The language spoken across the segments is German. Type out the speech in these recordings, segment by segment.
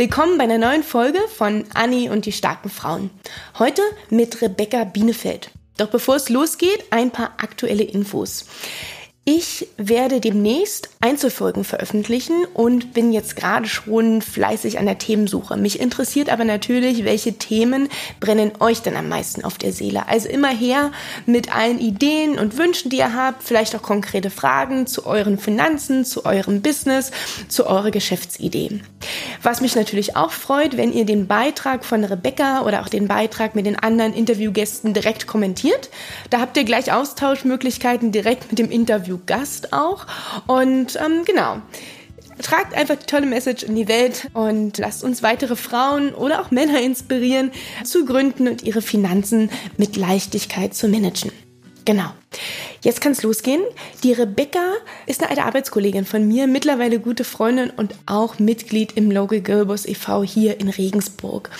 Willkommen bei einer neuen Folge von Anni und die starken Frauen. Heute mit Rebecca Bienefeld. Doch bevor es losgeht, ein paar aktuelle Infos. Ich werde demnächst Einzelfolgen veröffentlichen und bin jetzt gerade schon fleißig an der Themensuche. Mich interessiert aber natürlich, welche Themen brennen euch denn am meisten auf der Seele. Also immer her mit allen Ideen und Wünschen, die ihr habt, vielleicht auch konkrete Fragen zu euren Finanzen, zu eurem Business, zu eurer Geschäftsidee. Was mich natürlich auch freut, wenn ihr den Beitrag von Rebecca oder auch den Beitrag mit den anderen Interviewgästen direkt kommentiert. Da habt ihr gleich Austauschmöglichkeiten direkt mit dem Interview Interviewgast auch. Und ähm, genau. Tragt einfach die tolle Message in die Welt und lasst uns weitere Frauen oder auch Männer inspirieren, zu gründen und ihre Finanzen mit Leichtigkeit zu managen. Genau. Jetzt kann es losgehen. Die Rebecca ist eine alte Arbeitskollegin von mir, mittlerweile gute Freundin und auch Mitglied im Local Girlboss e.V. hier in Regensburg.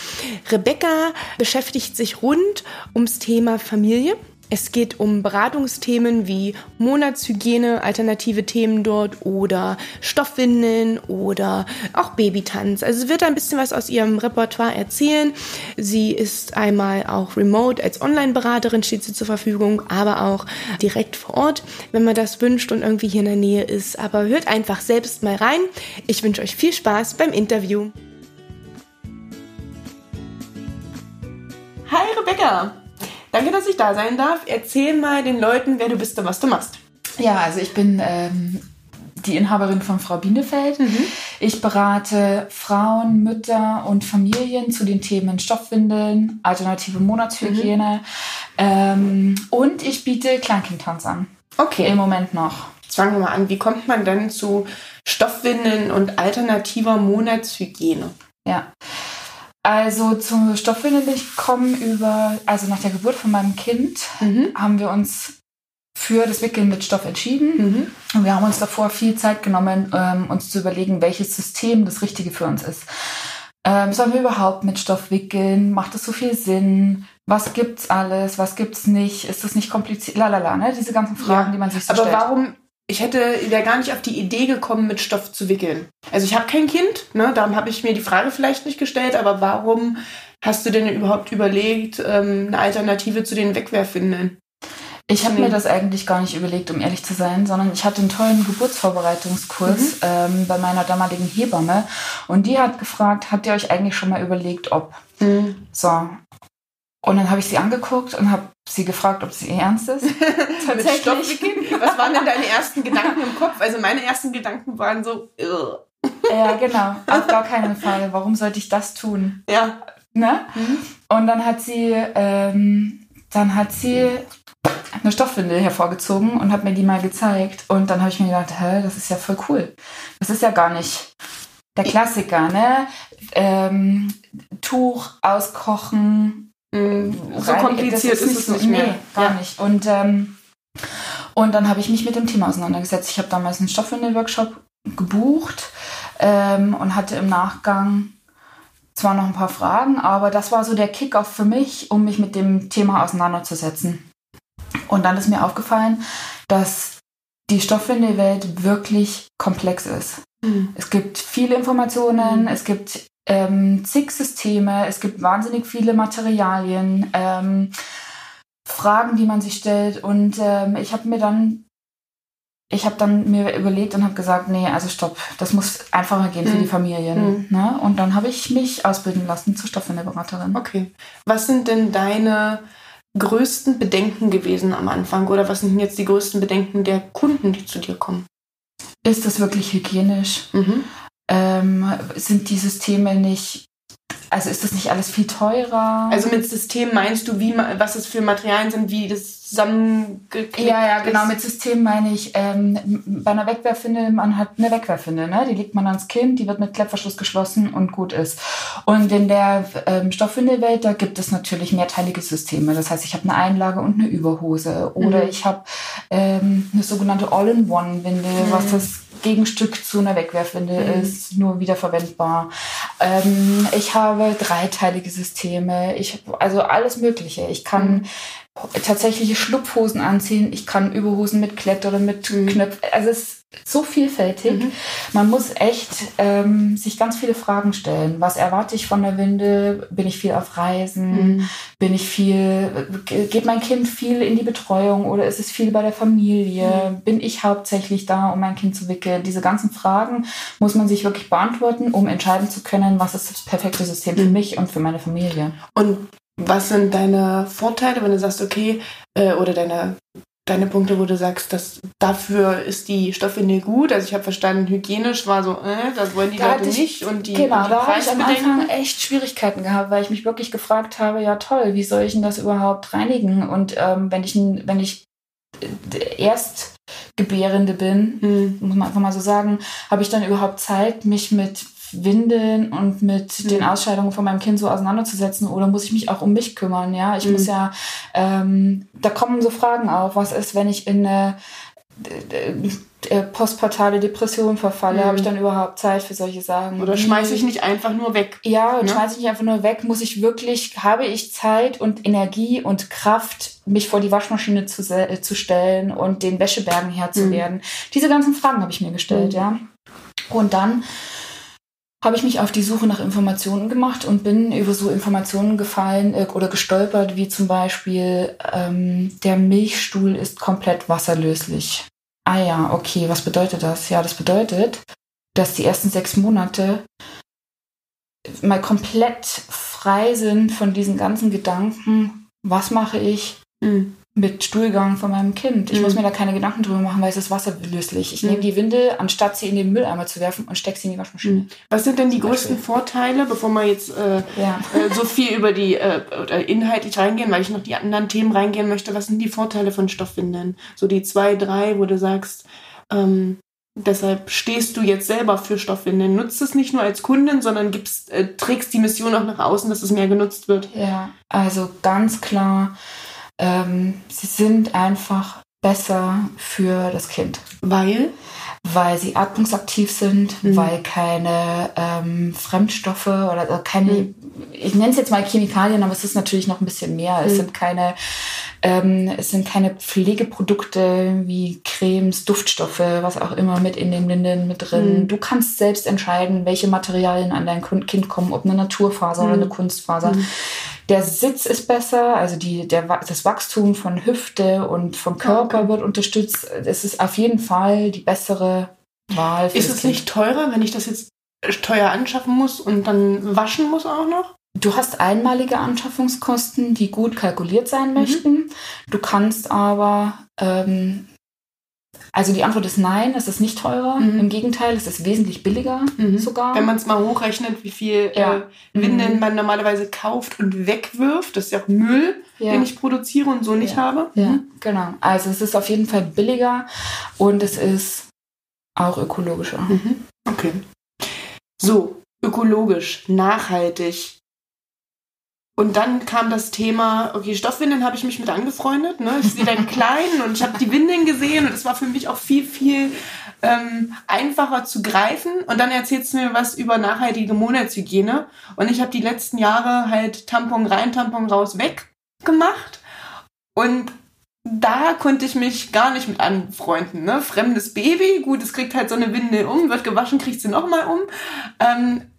Rebecca beschäftigt sich rund ums Thema Familie es geht um Beratungsthemen wie Monatshygiene, alternative Themen dort oder Stoffwindeln oder auch Babytanz. Also sie wird ein bisschen was aus ihrem Repertoire erzählen. Sie ist einmal auch remote als Online-Beraterin steht sie zur Verfügung, aber auch direkt vor Ort, wenn man das wünscht und irgendwie hier in der Nähe ist. Aber hört einfach selbst mal rein. Ich wünsche euch viel Spaß beim Interview. Hi Rebecca! Danke, dass ich da sein darf. Erzähl mal den Leuten, wer du bist und was du machst. Ja, also ich bin ähm, die Inhaberin von Frau Bienefeld. Mhm. Ich berate Frauen, Mütter und Familien zu den Themen Stoffwindeln, alternative Monatshygiene mhm. ähm, und ich biete Kleinkindtanz an. Okay. Im Moment noch. Jetzt fangen wir mal an. Wie kommt man denn zu Stoffwindeln und alternativer Monatshygiene? Ja. Also zum Stoffwindeln bin ich gekommen über, also nach der Geburt von meinem Kind mhm. haben wir uns für das Wickeln mit Stoff entschieden. Mhm. Und wir haben uns davor viel Zeit genommen, ähm, uns zu überlegen, welches System das Richtige für uns ist. Ähm, sollen wir überhaupt mit Stoff wickeln? Macht das so viel Sinn? Was gibt's alles? Was gibt's nicht? Ist das nicht kompliziert? Lalala, ne? Diese ganzen Fragen, ja. die man sich so Aber stellt. Aber warum ich hätte wäre gar nicht auf die Idee gekommen, mit Stoff zu wickeln. Also ich habe kein Kind, ne? darum habe ich mir die Frage vielleicht nicht gestellt, aber warum hast du denn überhaupt überlegt, ähm, eine Alternative zu den Wegwerfwindeln? Ich habe mir das eigentlich gar nicht überlegt, um ehrlich zu sein, sondern ich hatte einen tollen Geburtsvorbereitungskurs mhm. ähm, bei meiner damaligen Hebamme und die hat gefragt, habt ihr euch eigentlich schon mal überlegt, ob? Mhm. So, und dann habe ich sie angeguckt und habe sie gefragt, ob sie ihr ernst ist. Tatsächlich. Was waren denn deine ersten Gedanken im Kopf? Also meine ersten Gedanken waren so, Ugh. Ja, genau. Auf gar keinen Fall. Warum sollte ich das tun? Ja. Ne? Mhm. Und dann hat sie, ähm, dann hat sie eine Stoffwindel hervorgezogen und hat mir die mal gezeigt. Und dann habe ich mir gedacht, hä, das ist ja voll cool. Das ist ja gar nicht der Klassiker, ne? Ähm, Tuch auskochen, Mm, so kompliziert ist, ist, es nicht mehr. Nee, gar ja. nicht. Und, ähm, und dann habe ich mich mit dem Thema auseinandergesetzt. Ich habe damals einen Stoffwindel-Workshop gebucht ähm, und hatte im Nachgang zwar noch ein paar Fragen, aber das war so der Kickoff für mich, um mich mit dem Thema auseinanderzusetzen. Und dann ist mir aufgefallen, dass die Stoffwindelwelt wirklich komplex ist. Mhm. Es gibt viele Informationen, mhm. es gibt ähm, zig Systeme, es gibt wahnsinnig viele Materialien, ähm, Fragen, die man sich stellt. Und ähm, ich habe mir dann, ich habe dann mir überlegt und habe gesagt, nee, also stopp, das muss einfacher gehen mhm. für die mhm. Familien. Mhm. Ne? Und dann habe ich mich ausbilden lassen zur Stoffwindelberaterin. Okay. Was sind denn deine größten Bedenken gewesen am Anfang oder was sind jetzt die größten Bedenken der Kunden, die zu dir kommen? Ist das wirklich hygienisch? Mhm ähm, sind die Systeme nicht, also ist das nicht alles viel teurer? Also mit System meinst du, wie was es für Materialien sind, wie das zusammengeklickt Ja, ja, genau. Mit System meine ich, ähm, bei einer Wegwerfwindel, man hat eine Wegwerfwindel, ne? die legt man ans Kind, die wird mit Klettverschluss geschlossen und gut ist. Und in der ähm, Stoffwindelwelt, da gibt es natürlich mehrteilige Systeme. Das heißt, ich habe eine Einlage und eine Überhose oder mhm. ich habe ähm, eine sogenannte All-in-One-Windel, mhm. was das Gegenstück zu einer Wegwerfwindel mhm. ist, nur wiederverwendbar. Ähm, ich habe dreiteilige Systeme, ich also alles Mögliche. Ich kann tatsächliche Schlupfhosen anziehen. Ich kann Überhosen mit Klett oder mit mhm. Knöpfen. Also es ist so vielfältig. Mhm. Man muss echt ähm, sich ganz viele Fragen stellen. Was erwarte ich von der Winde? Bin ich viel auf Reisen? Mhm. Bin ich viel, geht mein Kind viel in die Betreuung oder ist es viel bei der Familie? Mhm. Bin ich hauptsächlich da, um mein Kind zu wickeln? Diese ganzen Fragen muss man sich wirklich beantworten, um entscheiden zu können, was ist das perfekte System für mhm. mich und für meine Familie. Und was sind deine Vorteile, wenn du sagst, okay, äh, oder deine, deine Punkte, wo du sagst, dass dafür ist die Stoffwindel gut? Also ich habe verstanden, hygienisch war so, äh, das wollen die da Leute ich, nicht und die, genau, und die da habe ich am Anfang echt Schwierigkeiten gehabt, weil ich mich wirklich gefragt habe, ja toll, wie soll ich denn das überhaupt reinigen? Und ähm, wenn ich wenn ich Erstgebärende bin, hm. muss man einfach mal so sagen, habe ich dann überhaupt Zeit, mich mit Windeln und mit mhm. den Ausscheidungen von meinem Kind so auseinanderzusetzen oder muss ich mich auch um mich kümmern? Ja, ich mhm. muss ja, ähm, da kommen so Fragen auf. Was ist, wenn ich in eine äh, äh, postpartale Depression verfalle, mhm. habe ich dann überhaupt Zeit für solche Sachen? Oder schmeiße ich nicht einfach nur weg? Ja, ne? schmeiße ich nicht einfach nur weg? Muss ich wirklich, habe ich Zeit und Energie und Kraft, mich vor die Waschmaschine zu, äh, zu stellen und den Wäschebergen Herr zu mhm. werden? Diese ganzen Fragen habe ich mir gestellt, mhm. ja. Und dann habe ich mich auf die Suche nach Informationen gemacht und bin über so Informationen gefallen äh, oder gestolpert, wie zum Beispiel, ähm, der Milchstuhl ist komplett wasserlöslich. Ah ja, okay, was bedeutet das? Ja, das bedeutet, dass die ersten sechs Monate mal komplett frei sind von diesen ganzen Gedanken, was mache ich, mhm mit Stuhlgang von meinem Kind. Ich mhm. muss mir da keine Gedanken drüber machen, weil es ist wasserlöslich. Ich mhm. nehme die Windel, anstatt sie in den Mülleimer zu werfen und stecke sie in die Waschmaschine. Mhm. Was sind denn die größten Vorteile, bevor wir jetzt äh, ja. äh, so viel über die äh, oder inhaltlich reingehen, weil ich noch die anderen Themen reingehen möchte? Was sind die Vorteile von Stoffwindeln? So die zwei, drei, wo du sagst, ähm, Deshalb stehst du jetzt selber für Stoffwindeln. Nutzt es nicht nur als Kundin, sondern gibst, äh, trägst die Mission auch nach außen, dass es mehr genutzt wird. Ja, also ganz klar ähm, sie sind einfach besser für das Kind. Weil? Weil sie atmungsaktiv sind, mhm. weil keine ähm, Fremdstoffe oder also keine, mhm. ich nenne es jetzt mal Chemikalien, aber es ist natürlich noch ein bisschen mehr. Mhm. Es sind keine, ähm, es sind keine Pflegeprodukte wie Cremes, Duftstoffe, was auch immer mit in den Windeln mit drin. Mhm. Du kannst selbst entscheiden, welche Materialien an dein Kind kommen, ob eine Naturfaser oder mhm. eine Kunstfaser. Mhm. Der Sitz ist besser, also die, der, das Wachstum von Hüfte und vom Körper okay. wird unterstützt. Es ist auf jeden Fall die bessere Wahl. Für ist es kind. nicht teurer, wenn ich das jetzt teuer anschaffen muss und dann waschen muss auch noch? Du hast einmalige Anschaffungskosten, die gut kalkuliert sein mhm. möchten. Du kannst aber ähm, also die Antwort ist nein, es ist nicht teurer. Mhm. Im Gegenteil, es ist wesentlich billiger mhm. sogar. Wenn man es mal hochrechnet, wie viel ja. äh, Windeln mhm. man normalerweise kauft und wegwirft, das ist ja auch Müll, ja. den ich produziere und so nicht ja. habe. Ja, mhm. genau. Also es ist auf jeden Fall billiger und es ist auch ökologischer. Mhm. Okay. So, ökologisch, nachhaltig. Und dann kam das Thema, okay, Stoffwindeln habe ich mich mit angefreundet. Ne? Ich sehe deinen Kleinen und ich habe die Windeln gesehen und es war für mich auch viel, viel ähm, einfacher zu greifen. Und dann erzählst du mir was über nachhaltige Monatshygiene. Und ich habe die letzten Jahre halt Tampon rein, Tampon raus weg gemacht. Und da konnte ich mich gar nicht mit anfreunden. Ne? Fremdes Baby, gut, es kriegt halt so eine Windel um, wird gewaschen, kriegt sie nochmal um. Ähm,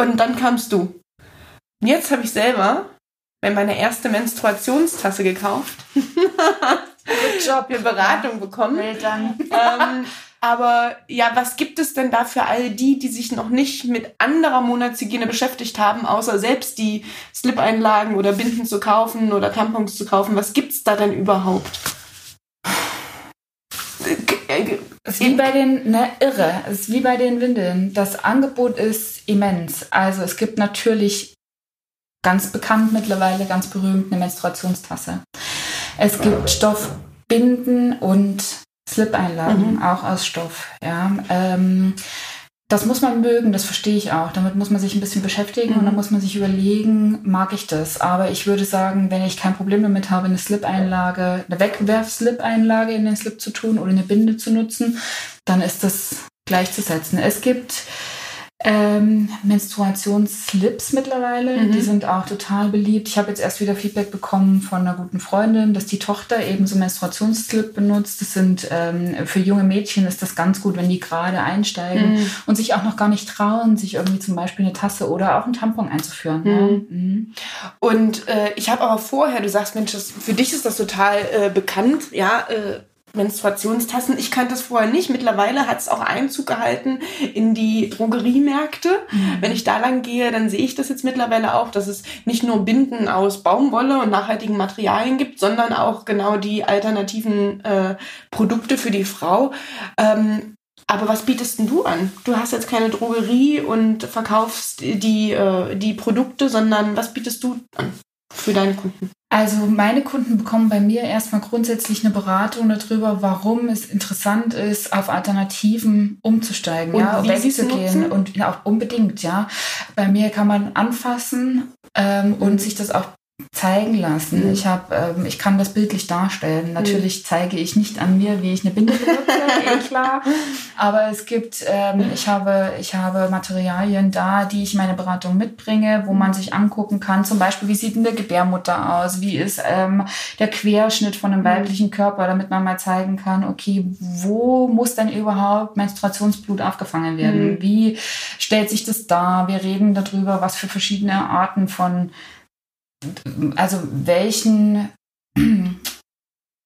und dann kamst du. Und jetzt habe ich selber meine erste Menstruationstasse gekauft. Good Job. Für Beratung bekommen. ähm, aber ja, was gibt es denn da für all die, die sich noch nicht mit anderer Monatshygiene beschäftigt haben, außer selbst die Slip-Einlagen oder Binden zu kaufen oder Tampons zu kaufen? Was gibt's da denn überhaupt? Es ist wie bei den, ne, irre. Es ist wie bei den Windeln. Das Angebot ist immens. Also es gibt natürlich ganz bekannt mittlerweile, ganz berühmt, eine Menstruationstasse. Es gibt Stoffbinden und Slip-Einlagen, mhm. auch aus Stoff. Ja. Ähm, das muss man mögen, das verstehe ich auch. Damit muss man sich ein bisschen beschäftigen mhm. und dann muss man sich überlegen, mag ich das? Aber ich würde sagen, wenn ich kein Problem damit habe, eine Slip-Einlage, eine Wegwerf-Slip-Einlage in den Slip zu tun oder eine Binde zu nutzen, dann ist das gleichzusetzen. Es gibt Ähm, Menstruationsslips mittlerweile, mhm. die sind auch total beliebt. Ich habe jetzt erst wieder Feedback bekommen von einer guten Freundin, dass die Tochter eben so Menstruationsslip benutzt. Das sind ähm, für junge Mädchen ist das ganz gut, wenn die gerade einsteigen mhm. und sich auch noch gar nicht trauen, sich irgendwie zum Beispiel eine Tasse oder auch einen Tampon einzuführen. Mhm. Ja. Mhm. Und äh, ich habe aber vorher, du sagst, Mensch, das, für dich ist das total äh, bekannt, ja. Äh, Menstruationstassen. Ich kannte es vorher nicht. Mittlerweile hat es auch Einzug gehalten in die Drogeriemärkte. Mhm. Wenn ich da lang gehe, dann sehe ich das jetzt mittlerweile auch, dass es nicht nur Binden aus Baumwolle und nachhaltigen Materialien gibt, sondern auch genau die alternativen äh, Produkte für die Frau. Ähm, aber was bietest denn du an? Du hast jetzt keine Drogerie und verkaufst die, äh, die Produkte, sondern was bietest du an für deine Kunden? Also meine Kunden bekommen bei mir erstmal grundsätzlich eine Beratung darüber, warum es interessant ist, auf Alternativen umzusteigen, und ja, wegzugehen und ja, auch unbedingt, ja. Bei mir kann man anfassen ähm, und sich das auch zeigen lassen. Mhm. Ich habe, ähm, ich kann das bildlich darstellen. Mhm. Natürlich zeige ich nicht an mir, wie ich eine Binde benutze, eh klar. Aber es gibt, ähm, ich habe, ich habe Materialien da, die ich meine Beratung mitbringe, wo man sich angucken kann. Zum Beispiel, wie sieht eine Gebärmutter aus? Wie ist ähm, der Querschnitt von einem mhm. weiblichen Körper, damit man mal zeigen kann, okay, wo muss denn überhaupt Menstruationsblut aufgefangen werden? Mhm. Wie stellt sich das dar? Wir reden darüber, was für verschiedene Arten von also welchen, in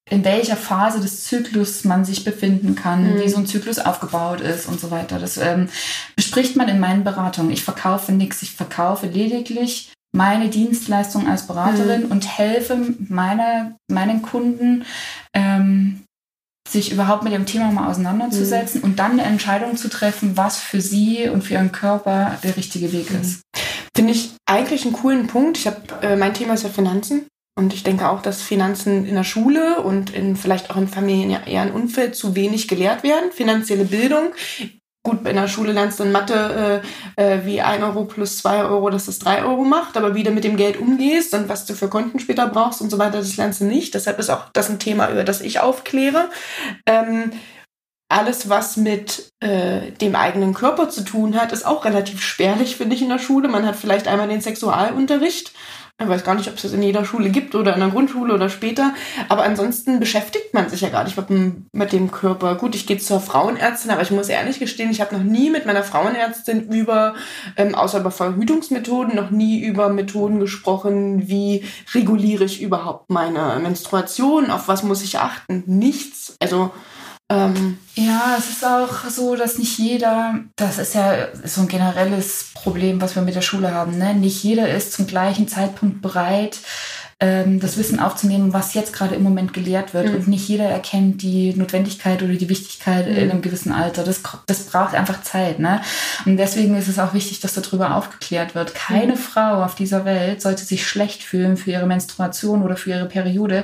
welcher Phase des Zyklus man sich befinden kann, mhm. wie so ein Zyklus aufgebaut ist und so weiter. Das ähm, bespricht man in meinen Beratungen. Ich verkaufe nichts, ich verkaufe lediglich meine Dienstleistung als Beraterin mhm. und helfe meine, meinen Kunden, ähm, sich überhaupt mit dem Thema mal auseinanderzusetzen mhm. und dann eine Entscheidung zu treffen, was für sie und für ihren Körper der richtige Weg mhm. ist. Finde ich eigentlich einen coolen Punkt. Ich habe, äh, mein Thema ist ja Finanzen. Und ich denke auch, dass Finanzen in der Schule und in vielleicht auch im familiären Umfeld zu wenig gelehrt werden. Finanzielle Bildung. Gut, in der Schule lernst du in Mathe, äh, äh, wie ein Euro plus zwei Euro, dass das drei Euro macht, aber wie du mit dem Geld umgehst und was du für Konten später brauchst und so weiter, das lernst du nicht. Deshalb ist auch das ein Thema, über das ich aufkläre. Ähm, alles, was mit äh, dem eigenen Körper zu tun hat, ist auch relativ spärlich, finde ich, in der Schule. Man hat vielleicht einmal den Sexualunterricht. Ich weiß gar nicht, ob es das in jeder Schule gibt oder in der Grundschule oder später. Aber ansonsten beschäftigt man sich ja gar nicht mit dem, mit dem Körper. Gut, ich gehe zur Frauenärztin, aber ich muss ehrlich gestehen, ich habe noch nie mit meiner Frauenärztin über, ähm, außer über Verhütungsmethoden, noch nie über Methoden gesprochen, wie reguliere ich überhaupt meine Menstruation, auf was muss ich achten. Nichts. Also ähm, ja, es ist auch so, dass nicht jeder, das ist ja so ein generelles Problem, was wir mit der Schule haben, ne? nicht jeder ist zum gleichen Zeitpunkt bereit, ähm, das Wissen aufzunehmen, was jetzt gerade im Moment gelehrt wird. Mhm. Und nicht jeder erkennt die Notwendigkeit oder die Wichtigkeit mhm. in einem gewissen Alter. Das, das braucht einfach Zeit. Ne? Und deswegen ist es auch wichtig, dass darüber aufgeklärt wird. Keine mhm. Frau auf dieser Welt sollte sich schlecht fühlen für ihre Menstruation oder für ihre Periode.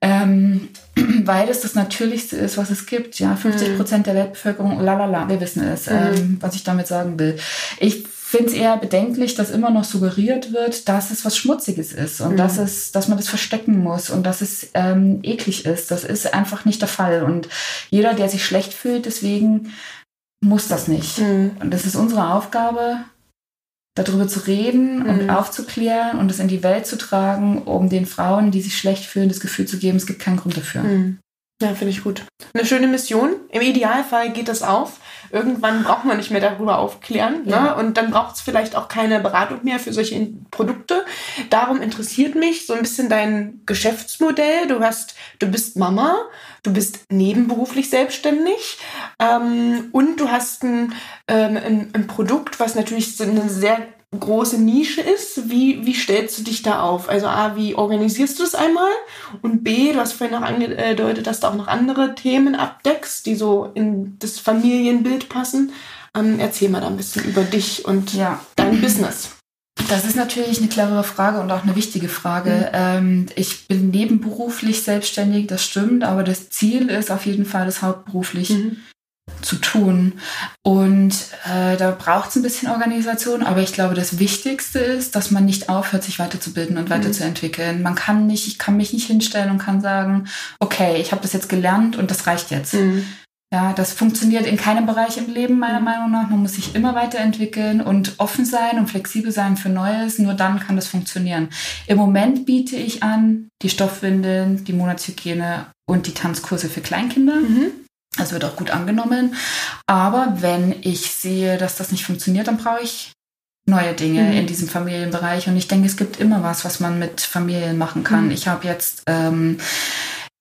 Ähm, weil es das Natürlichste ist, was es gibt. Ja, 50 mhm. Prozent der Weltbevölkerung, lalala, wir wissen es, mhm. ähm, was ich damit sagen will. Ich finde es eher bedenklich, dass immer noch suggeriert wird, dass es was Schmutziges ist und mhm. dass es, dass man das verstecken muss und dass es ähm, eklig ist. Das ist einfach nicht der Fall. Und jeder, der sich schlecht fühlt, deswegen muss das nicht. Mhm. Und das ist unsere Aufgabe, darüber zu reden mhm. und aufzuklären und es in die Welt zu tragen, um den Frauen, die sich schlecht fühlen, das Gefühl zu geben, es gibt keinen Grund dafür. Mhm. Ja, finde ich gut. Eine schöne Mission. Im Idealfall geht das auf. Irgendwann braucht man nicht mehr darüber aufklären. Ne? Ja. Ne? Und dann braucht es vielleicht auch keine Beratung mehr für solche Produkte. Darum interessiert mich so ein bisschen dein Geschäftsmodell. Du hast, du bist Mama, du bist nebenberuflich selbstständig ähm, und du hast ein, ähm, ein, ein Produkt, was natürlich so eine sehr große Nische ist, wie, wie stellst du dich da auf? Also A, wie organisierst du es einmal? Und B, du hast vorhin noch angedeutet, dass du auch noch andere Themen abdeckst, die so in das Familienbild passen. Ähm, erzähl mal da ein bisschen über dich und ja. dein Business. Das ist natürlich eine clevere Frage und auch eine wichtige Frage. Mhm. Ähm, ich bin nebenberuflich selbstständig, das stimmt, aber das Ziel ist auf jeden Fall, das hauptberuflich mhm zu tun. Und äh, da braucht es ein bisschen Organisation, aber ich glaube, das Wichtigste ist, dass man nicht aufhört, sich weiterzubilden und weiterzuentwickeln. Man kann nicht, ich kann mich nicht hinstellen und kann sagen, okay, ich habe das jetzt gelernt und das reicht jetzt. Mhm. Ja, das funktioniert in keinem Bereich im Leben, meiner mhm. Meinung nach. Man muss sich immer weiterentwickeln und offen sein und flexibel sein für Neues. Nur dann kann das funktionieren. Im Moment biete ich an die Stoffwindeln, die Monatshygiene und die Tanzkurse für Kleinkinder. Mhm. Das wird auch gut angenommen. Aber wenn ich sehe, dass das nicht funktioniert, dann brauche ich neue Dinge mhm. in diesem Familienbereich. Und ich denke, es gibt immer was, was man mit Familien machen kann. Mhm. Ich habe jetzt ähm,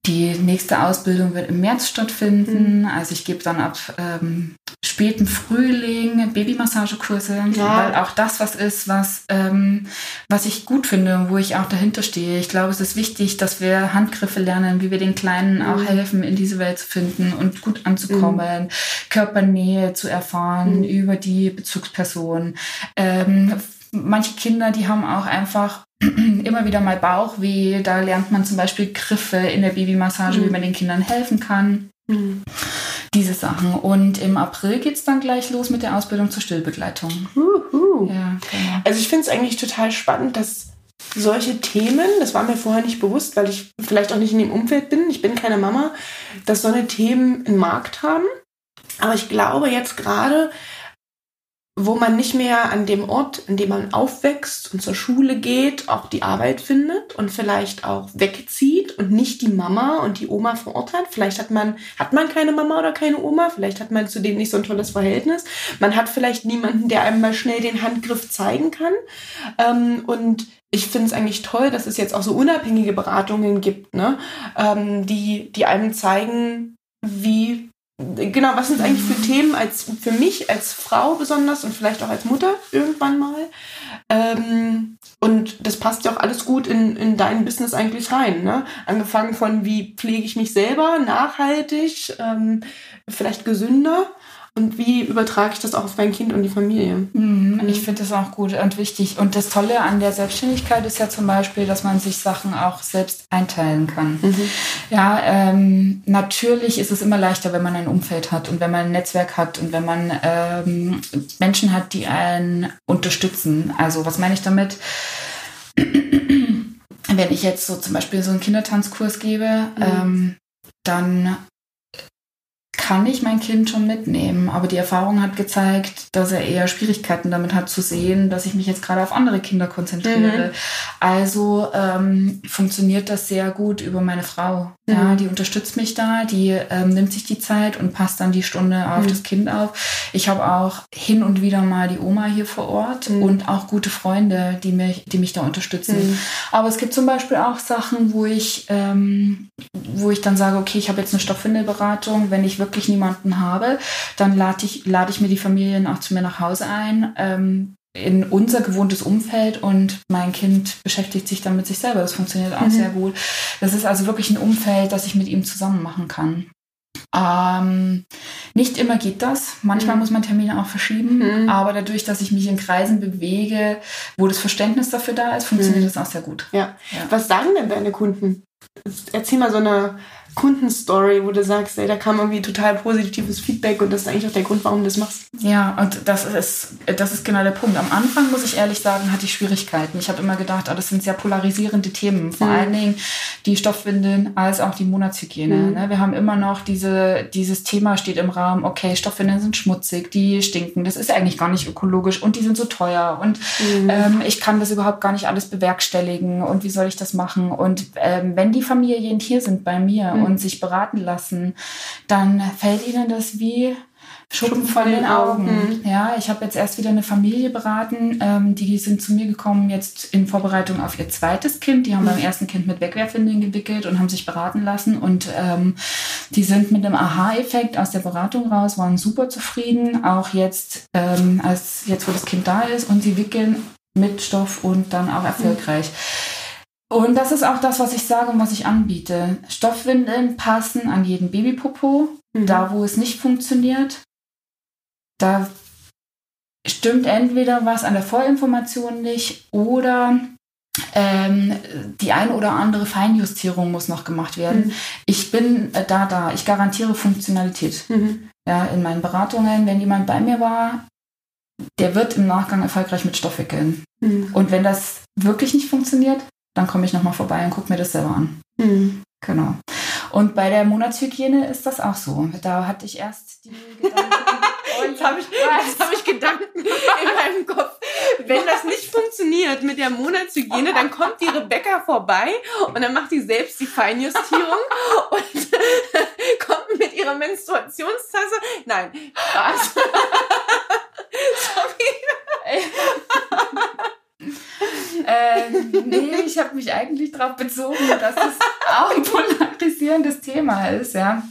die nächste Ausbildung wird im März stattfinden. Mhm. Also ich gebe dann ab ähm, späten Frühling Babymassagekurse, ja. weil auch das was ist, was, ähm, was ich gut finde, wo ich auch dahinter stehe. Ich glaube, es ist wichtig, dass wir Handgriffe lernen, wie wir den Kleinen mhm. auch helfen, in diese Welt zu finden und gut anzukommen, mhm. Körpernähe zu erfahren mhm. über die Bezugsperson. Ähm, manche Kinder, die haben auch einfach immer wieder mal Bauchweh. Da lernt man zum Beispiel Griffe in der Babymassage, mhm. wie man den Kindern helfen kann. Mhm. Diese Sachen. Und im April geht es dann gleich los mit der Ausbildung zur Stillbegleitung. Ja, genau. Also ich finde es eigentlich total spannend, dass solche Themen, das war mir vorher nicht bewusst, weil ich vielleicht auch nicht in dem Umfeld bin, ich bin keine Mama, dass so eine Themen einen Markt haben. Aber ich glaube jetzt gerade, wo man nicht mehr an dem Ort, in dem man aufwächst und zur Schule geht, auch die Arbeit findet und vielleicht auch wegzieht und nicht die Mama und die Oma vor Ort hat. Vielleicht hat man, hat man keine Mama oder keine Oma, vielleicht hat man zu denen nicht so ein tolles Verhältnis. Man hat vielleicht niemanden, der einem mal schnell den Handgriff zeigen kann. Ähm, und ich finde es eigentlich toll, dass es jetzt auch so unabhängige Beratungen gibt, ne? Ähm, die, die einem zeigen, wie genau, was sind eigentlich für Themen als für mich als Frau besonders und vielleicht auch als Mutter irgendwann mal. Ähm, und das passt ja auch alles gut in, in dein Business eigentlich rein. Ne? Angefangen von, wie pflege ich mich selber nachhaltig, ähm, vielleicht gesünder und wie übertrage ich das auch auf mein Kind und die Familie? Mhm, ich finde das auch gut und wichtig. Und das Tolle an der Selbstständigkeit ist ja zum Beispiel, dass man sich Sachen auch selbst einteilen kann. Mhm. Ja, ähm, natürlich ist es immer leichter, wenn man ein Umfeld hat und wenn man ein Netzwerk hat und wenn man ähm, Menschen hat, die einen unterstützen. Also was meine ich damit? wenn ich jetzt so zum Beispiel so einen Kindertanzkurs gebe, mhm. ähm, dann kann ich mein Kind schon mitnehmen. Aber die Erfahrung hat gezeigt, dass er eher Schwierigkeiten damit hat zu sehen, dass ich mich jetzt gerade auf andere Kinder konzentriere. Mhm. Also ähm, funktioniert das sehr gut über meine Frau. Mhm. Ja, die unterstützt mich da, die ähm, nimmt sich die Zeit und passt dann die Stunde auf mhm. das Kind auf. Ich habe auch hin und wieder mal die Oma hier vor Ort mhm. und auch gute Freunde, die mich, die mich da unterstützen. Mhm. Aber es gibt zum Beispiel auch Sachen, wo ich, ähm, wo ich dann sage, okay, ich habe jetzt eine Stoffwindelberatung, wenn ich wirklich wirklich niemanden habe, dann lade ich, lade ich mir die Familien auch zu mir nach Hause ein. Ähm, in unser gewohntes Umfeld und mein Kind beschäftigt sich dann mit sich selber. Das funktioniert auch mhm. sehr gut. Das ist also wirklich ein Umfeld, das ich mit ihm zusammen machen kann. Ähm, nicht immer geht das. Manchmal mhm. muss man Termine auch verschieben. Mhm. Aber dadurch, dass ich mich in Kreisen bewege, wo das Verständnis dafür da ist, funktioniert mhm. das auch sehr gut. Ja. ja. Was sagen denn deine Kunden? Erzähl mal so eine Kundenstory, wo du sagst, ey, da kam irgendwie total positives Feedback und das ist eigentlich auch der Grund, warum du das machst. Ja, und das ist, das ist genau der Punkt. Am Anfang, muss ich ehrlich sagen, hatte ich Schwierigkeiten. Ich habe immer gedacht, oh, das sind sehr polarisierende Themen. Vor mhm. allen Dingen die Stoffwindeln als auch die Monatshygiene. Mhm. Ne? Wir haben immer noch diese, dieses Thema steht im Raum, okay, Stoffwindeln sind schmutzig, die stinken, das ist eigentlich gar nicht ökologisch und die sind so teuer und mhm. ähm, ich kann das überhaupt gar nicht alles bewerkstelligen und wie soll ich das machen? Und ähm, wenn die Familien hier sind bei mir mhm. und sich beraten lassen, dann fällt ihnen das wie Schuppen von den Augen. Ja, ich habe jetzt erst wieder eine Familie beraten. Ähm, die sind zu mir gekommen jetzt in Vorbereitung auf ihr zweites Kind. Die haben mhm. beim ersten Kind mit Wegwerfwindeln gewickelt und haben sich beraten lassen. Und ähm, die sind mit einem Aha-Effekt aus der Beratung raus, waren super zufrieden. Auch jetzt, ähm, als jetzt, wo das Kind da ist. Und sie wickeln mit Stoff und dann auch erfolgreich. Mhm. Und das ist auch das, was ich sage und was ich anbiete. Stoffwindeln passen an jeden Babypopo. Mhm. Da, wo es nicht funktioniert, da stimmt entweder was an der Vorinformation nicht oder ähm, die eine oder andere Feinjustierung muss noch gemacht werden. Mhm. Ich bin äh, da, da. Ich garantiere Funktionalität. Mhm. Ja, in meinen Beratungen, wenn jemand bei mir war, der wird im Nachgang erfolgreich mit Stoff wickeln. Mhm. Und wenn das wirklich nicht funktioniert, dann komme ich nochmal vorbei und gucke mir das selber an. Mhm. Genau. Und bei der Monatshygiene ist das auch so. Da hatte ich erst die Gedanken. Jetzt habe ich, jetzt hab ich Gedanken in meinem Kopf. Wenn das nicht funktioniert mit der Monatshygiene, dann kommt die Rebecca vorbei und dann macht die selbst die Feinjustierung und kommt mit ihrer Menstruationstasse. Nein, Spaß. Sorry. ähm, nee, ich habe mich eigentlich darauf bezogen, dass es auch ein polarisierendes Thema ist, ja.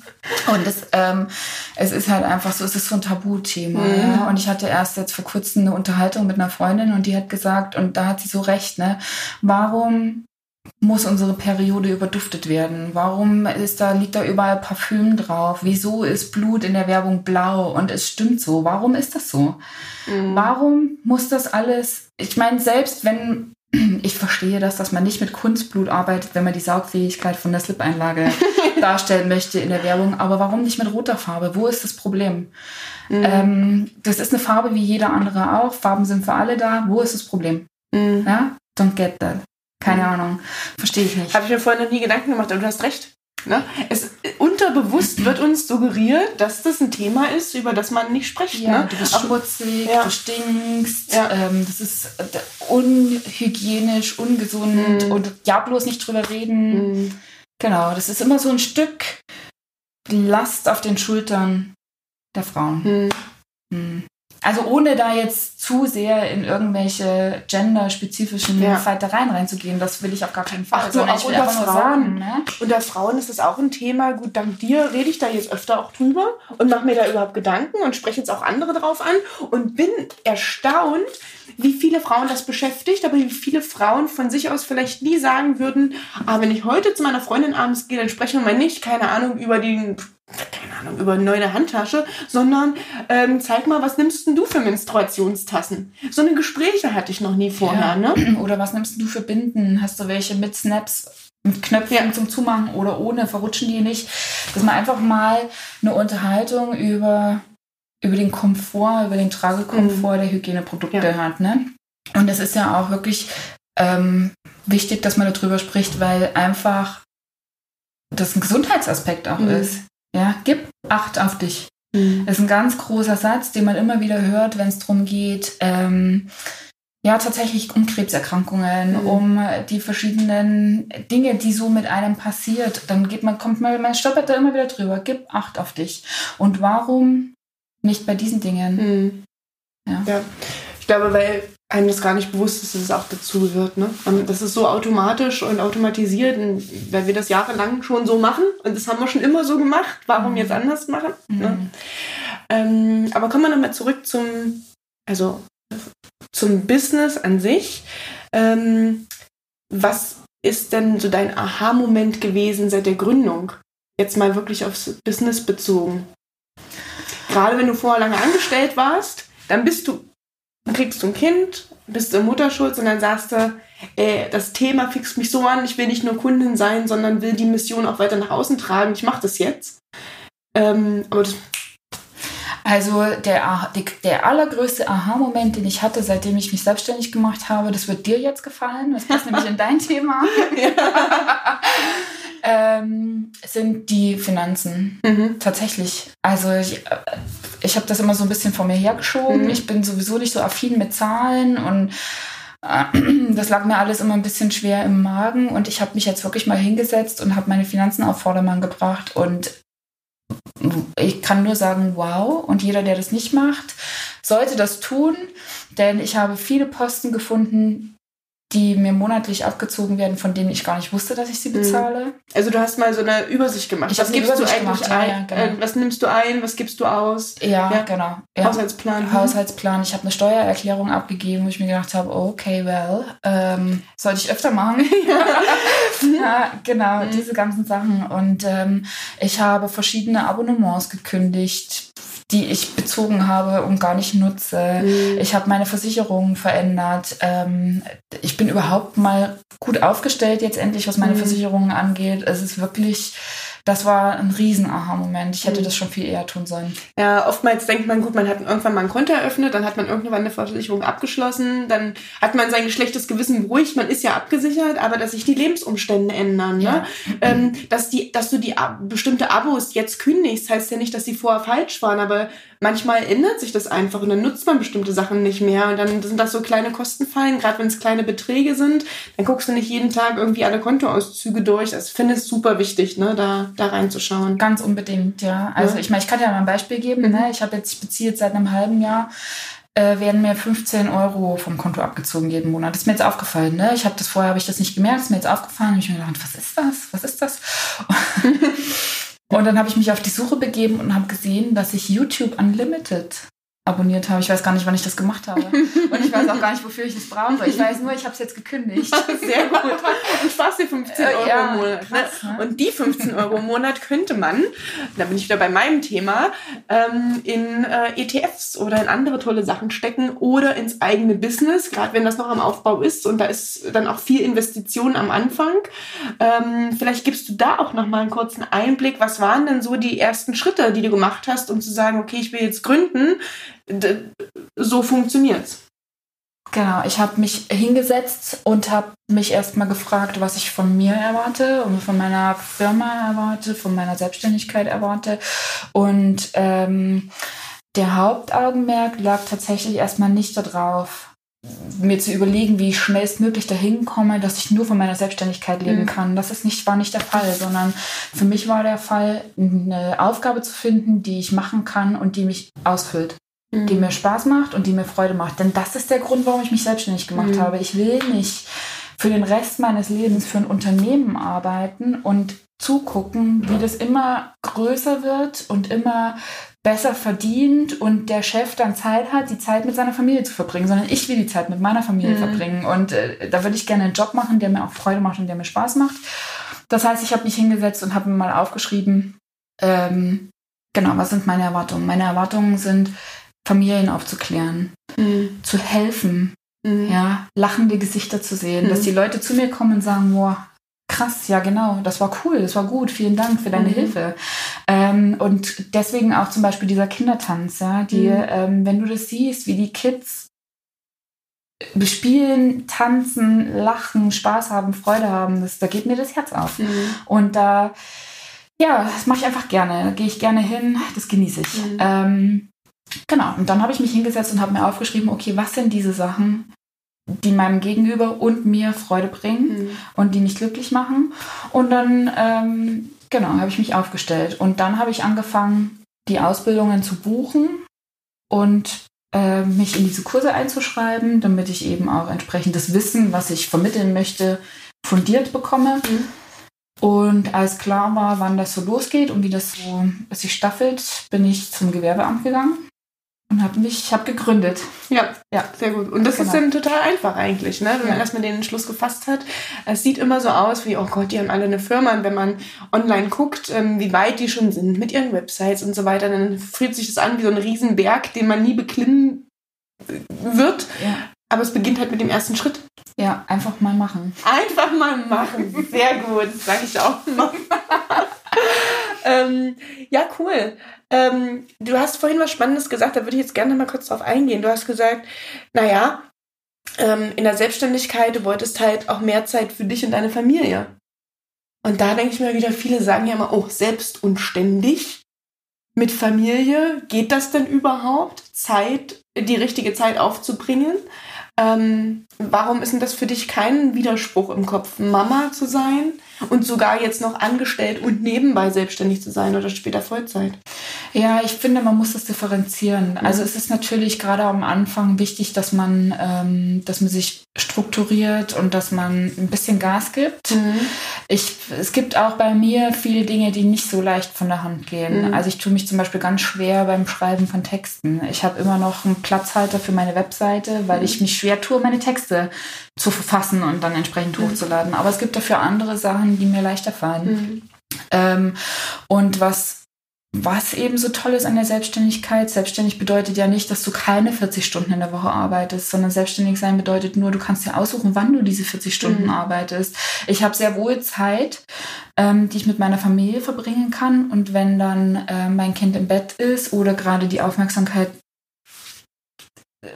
Und das, ähm, es ist halt einfach so, es ist so ein Tabuthema. Mhm. Ja? Und ich hatte erst jetzt vor kurzem eine Unterhaltung mit einer Freundin und die hat gesagt, und da hat sie so recht, ne, warum muss unsere Periode überduftet werden? Warum ist da, liegt da überall Parfüm drauf? Wieso ist Blut in der Werbung blau und es stimmt so? Warum ist das so? Mhm. Warum muss das alles, ich meine, selbst wenn ich verstehe das, dass man nicht mit Kunstblut arbeitet, wenn man die Saugfähigkeit von der Slip-Einlage darstellen möchte in der Werbung. Aber warum nicht mit roter Farbe? Wo ist das Problem? Mhm. Ähm, das ist eine Farbe wie jeder andere auch. Farben sind für alle da. Wo ist das Problem? Mhm. Ja? Don't get that. Keine mhm. Ahnung. Verstehe ich nicht. Habe ich mir vorhin noch nie Gedanken gemacht, aber du hast recht. Ne? Es, unterbewusst wird uns suggeriert, dass das ein Thema ist, über das man nicht spricht. Ja, ne? du bist schmutzig, ja. du stinkst, ja. ähm, das ist äh, unhygienisch, ungesund mhm. und ja, bloß nicht drüber reden. Mhm. Genau, das ist immer so ein Stück Last auf den Schultern der Frauen. Mhm. Also ohne da jetzt zu sehr in irgendwelche genderspezifischen ja. Fightereien reinzugehen, das will ich auf gar keinen Fall. Ach, so, auch unter Frauen, sagen, ne? unter Frauen ist das auch ein Thema. Gut, dank dir rede ich da jetzt öfter auch drüber und mache mir da überhaupt Gedanken und spreche jetzt auch andere drauf an und bin erstaunt, wie viele Frauen das beschäftigt, aber wie viele Frauen von sich aus vielleicht nie sagen würden, ah, wenn ich heute zu meiner Freundin abends gehe, dann sprechen wir mal nicht, keine Ahnung, über den Ahnung, über eine neue Handtasche, sondern ähm, zeig mal, was nimmst denn du für Menstruationstassen? So eine Gespräche hatte ich noch nie vorher, ja. ne? Oder was nimmst du für Binden? Hast du welche mit Snaps, mit Knöpfen ja. zum Zumachen oder ohne? Verrutschen die nicht? Dass man einfach mal eine Unterhaltung über, über den Komfort, über den Tragekomfort mhm. der Hygieneprodukte ja. hat, ne? Und das ist ja auch wirklich ähm, wichtig, dass man darüber spricht, weil einfach das ein Gesundheitsaspekt auch mhm. ist. Ja, gib Acht auf dich. Mhm. Das ist ein ganz großer Satz, den man immer wieder hört, wenn es darum geht, ähm, ja, tatsächlich um Krebserkrankungen, mhm. um die verschiedenen Dinge, die so mit einem passiert. Dann geht man, kommt man, man stoppert da immer wieder drüber. Gib Acht auf dich. Und warum nicht bei diesen Dingen? Mhm. Ja. ja. Ich glaube, weil einem das gar nicht bewusst ist, dass es auch dazu gehört. Ne? Das ist so automatisch und automatisiert, weil wir das jahrelang schon so machen und das haben wir schon immer so gemacht. Warum mhm. jetzt anders machen? Ne? Mhm. Ne? Ähm, aber kommen wir nochmal zurück zum, also zum Business an sich. Ähm, was ist denn so dein Aha-Moment gewesen seit der Gründung? Jetzt mal wirklich aufs Business bezogen. Gerade wenn du vorher lange angestellt warst, dann bist du kriegst du ein Kind, bist im Mutterschutz und dann sagst du, ey, das Thema fixt mich so an, ich will nicht nur Kundin sein, sondern will die Mission auch weiter nach außen tragen. Ich mache das jetzt. Ähm, aber das also der, der allergrößte Aha-Moment, den ich hatte, seitdem ich mich selbstständig gemacht habe, das wird dir jetzt gefallen, das passt nämlich in dein Thema, ähm, sind die Finanzen. Mhm. Tatsächlich. Also ich, ich habe das immer so ein bisschen vor mir hergeschoben. Mhm. Ich bin sowieso nicht so affin mit Zahlen und äh, das lag mir alles immer ein bisschen schwer im Magen und ich habe mich jetzt wirklich mal hingesetzt und habe meine Finanzen auf Vordermann gebracht und ich kann nur sagen, wow. Und jeder, der das nicht macht, sollte das tun, denn ich habe viele Posten gefunden, die mir monatlich abgezogen werden, von denen ich gar nicht wusste, dass ich sie mhm. bezahle. Also du hast mal so eine Übersicht gemacht. Ich was gibst du eigentlich gemacht, ein? Ja, genau. äh, was nimmst du ein? Was gibst du aus? Ja, ja. genau. Ja. Haushaltsplan. Mhm. Haushaltsplan. Ich habe eine Steuererklärung abgegeben, wo ich mir gedacht habe, okay, well, ähm, sollte ich öfter machen. ja, genau, mhm. diese ganzen Sachen. Und ähm, ich habe verschiedene Abonnements gekündigt die ich bezogen habe und gar nicht nutze. Mhm. Ich habe meine Versicherungen verändert. Ähm, ich bin überhaupt mal gut aufgestellt jetzt endlich, was meine mhm. Versicherungen angeht. Es ist wirklich das war ein riesen Aha-Moment. Ich hätte mhm. das schon viel eher tun sollen. Ja, oftmals denkt man, gut, man hat irgendwann mal ein Konto eröffnet, dann hat man irgendwann eine Versicherung abgeschlossen, dann hat man sein schlechtes Gewissen beruhigt, man ist ja abgesichert, aber dass sich die Lebensumstände ändern, ne? ja. ne? Ähm, dass, die, dass du die bestimmte Abos jetzt kündigst, heißt ja nicht, dass sie vorher falsch waren, aber manchmal ändert sich das einfach und dann nutzt man bestimmte Sachen nicht mehr und dann sind das so kleine Kostenfallen, gerade wenn es kleine Beträge sind, dann guckst du nicht jeden Tag irgendwie alle Kontoauszüge durch. Das finde ich super wichtig, ne, da, da reinzuschauen. Ganz unbedingt, ja. Also ja. ich meine, ich kann ja mal ein Beispiel geben. Ne? Ich habe jetzt, ich beziehe jetzt seit einem halben Jahr äh, werden mir 15 Euro vom Konto abgezogen jeden Monat. Das ist mir jetzt aufgefallen. Ne? Ich habe das vorher habe ich das nicht gemerkt, ist mir jetzt aufgefallen. ich mir gedacht, was ist das? Was ist das? und dann habe ich mich auf die Suche begeben und habe gesehen, dass ich YouTube Unlimited abonniert habe. Ich weiß gar nicht, wann ich das gemacht habe. Und ich weiß auch gar nicht, wofür ich das brauche. Ich weiß nur, ich habe es jetzt gekündigt. Sehr gut. Und sparst dir 15 Euro ja, im Monat. Ne? Krass, ne? Und die 15 Euro im Monat könnte man, da bin ich wieder bei meinem Thema, ähm, in äh, ETFs oder in andere tolle Sachen stecken oder ins eigene Business, gerade wenn das noch am Aufbau ist und da ist dann auch viel Investition am Anfang. Ähm, vielleicht gibst du da auch noch mal einen kurzen Einblick. Was waren denn so die ersten Schritte, die du gemacht hast, um zu sagen, okay, ich will jetzt gründen so funktioniert's. Genau, ich habe mich hingesetzt und habe mich erstmal gefragt, was ich von mir erwarte und von meiner Firma erwarte, von meiner Selbstständigkeit erwarte. Und ähm, der Hauptaugenmerk lag tatsächlich erstmal nicht darauf, mir zu überlegen, wie ich schnellstmöglich dahin komme, dass ich nur von meiner Selbstständigkeit leben mhm. kann. Das ist nicht, war nicht der Fall, sondern für mich war der Fall, eine Aufgabe zu finden, die ich machen kann und die mich ausfüllt mhm. die mir Spaß macht und die mir Freude macht. Denn das ist der Grund, warum ich mich selbstständig gemacht mhm. habe. Ich will nicht für den Rest meines Lebens für ein Unternehmen arbeiten und zugucken, wie das immer größer wird und immer besser verdient und der Chef dann Zeit hat, die Zeit mit seiner Familie zu verbringen, sondern ich will die Zeit mit meiner Familie mhm. verbringen. Und äh, da würde ich gerne einen Job machen, der mir auch Freude macht und der mir Spaß macht. Das heißt, ich habe mich hingesetzt und habe mir mal aufgeschrieben, ähm, genau, was sind meine Erwartungen? Meine Erwartungen sind, Familien aufzuklären, mhm. zu helfen, mhm. ja, lachende Gesichter zu sehen, mhm. dass die Leute zu mir kommen und sagen, boah, krass, ja genau, das war cool, das war gut, vielen Dank für deine mhm. Hilfe. Ähm, und deswegen auch zum Beispiel dieser Kindertanz, ja, die, mhm. ähm, wenn du das siehst, wie die Kids bespielen, tanzen, lachen, Spaß haben, Freude haben, das, da geht mir das Herz auf. Mhm. Und da, ja, das mache ich einfach gerne, da gehe ich gerne hin, das genieße ich. Ähm, Genau, und dann habe ich mich hingesetzt und habe mir aufgeschrieben, okay, was sind diese Sachen, die meinem Gegenüber und mir Freude bringen mhm. und die mich glücklich machen. Und dann, ähm, genau, habe ich mich aufgestellt. Und dann habe ich angefangen, die Ausbildungen zu buchen und äh, mich in diese Kurse einzuschreiben, damit ich eben auch entsprechend das Wissen, was ich vermitteln möchte, fundiert bekomme. Mhm. Und als klar war, wann das so losgeht und wie das so sich staffelt, bin ich zum Gewerbeamt gegangen und habe mich, ich habe gegründet. Ja, ja, sehr gut. Und das genau. ist dann total einfach eigentlich, ne? wenn ja. man erstmal den Entschluss gefasst hat. Es sieht immer so aus wie, oh Gott, die haben alle eine Firma. Und wenn man online guckt, ähm, wie weit die schon sind mit ihren Websites und so weiter, dann fühlt sich das an wie so ein Riesenberg, den man nie beklimmen wird. Ja. Aber es beginnt halt mit dem ersten Schritt. Ja, einfach mal machen. Einfach mal machen. Sehr gut, das sage ich auch noch. ähm, ja, cool. Ähm, du hast vorhin was Spannendes gesagt, da würde ich jetzt gerne mal kurz drauf eingehen. Du hast gesagt, naja, ähm, in der Selbstständigkeit, du wolltest halt auch mehr Zeit für dich und deine Familie. Und da denke ich mir wieder, viele sagen ja immer, oh, selbst und ständig mit Familie, geht das denn überhaupt? Zeit, die richtige Zeit aufzubringen? Ähm, warum ist denn das für dich kein Widerspruch im Kopf, Mama zu sein und sogar jetzt noch angestellt und nebenbei selbstständig zu sein oder später Vollzeit? Ja, ich finde, man muss das differenzieren. Also es ist natürlich gerade am Anfang wichtig, dass man, ähm, dass man sich strukturiert und dass man ein bisschen Gas gibt. Mhm. Ich, es gibt auch bei mir viele Dinge, die nicht so leicht von der Hand gehen. Mhm. Also ich tue mich zum Beispiel ganz schwer beim Schreiben von Texten. Ich habe immer noch einen Platzhalter für meine Webseite, weil mhm. ich mich schwer tue, meine Texte zu verfassen und dann entsprechend mhm. hochzuladen. Aber es gibt dafür andere Sachen, die mir leichter fallen. Mhm. Ähm, und was was eben so toll ist an der Selbstständigkeit, selbstständig bedeutet ja nicht, dass du keine 40 Stunden in der Woche arbeitest, sondern selbstständig sein bedeutet nur, du kannst dir aussuchen, wann du diese 40 Stunden mhm. arbeitest. Ich habe sehr wohl Zeit, ähm, die ich mit meiner Familie verbringen kann. Und wenn dann äh, mein Kind im Bett ist oder gerade die Aufmerksamkeit äh,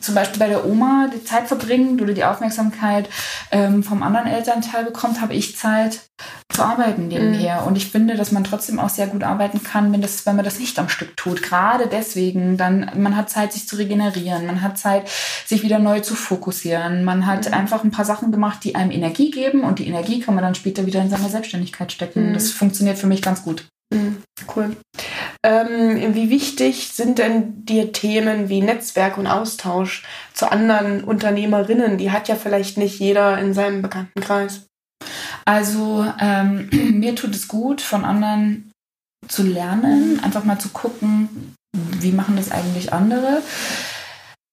zum Beispiel bei der Oma die Zeit verbringt oder die Aufmerksamkeit ähm, vom anderen Elternteil bekommt, habe ich Zeit zu arbeiten nebenher. Mhm. Und ich finde, dass man trotzdem auch sehr gut arbeiten kann, wenn, das, wenn man das nicht am Stück tut. Gerade deswegen, dann man hat Zeit, sich zu regenerieren, man hat Zeit, sich wieder neu zu fokussieren. Man hat mhm. einfach ein paar Sachen gemacht, die einem Energie geben und die Energie kann man dann später wieder in seine Selbstständigkeit stecken. Mhm. Das funktioniert für mich ganz gut. Mhm. Cool. Ähm, wie wichtig sind denn dir Themen wie Netzwerk und Austausch zu anderen Unternehmerinnen? Die hat ja vielleicht nicht jeder in seinem Bekanntenkreis. Also ähm, mir tut es gut, von anderen zu lernen, einfach mal zu gucken, wie machen das eigentlich andere.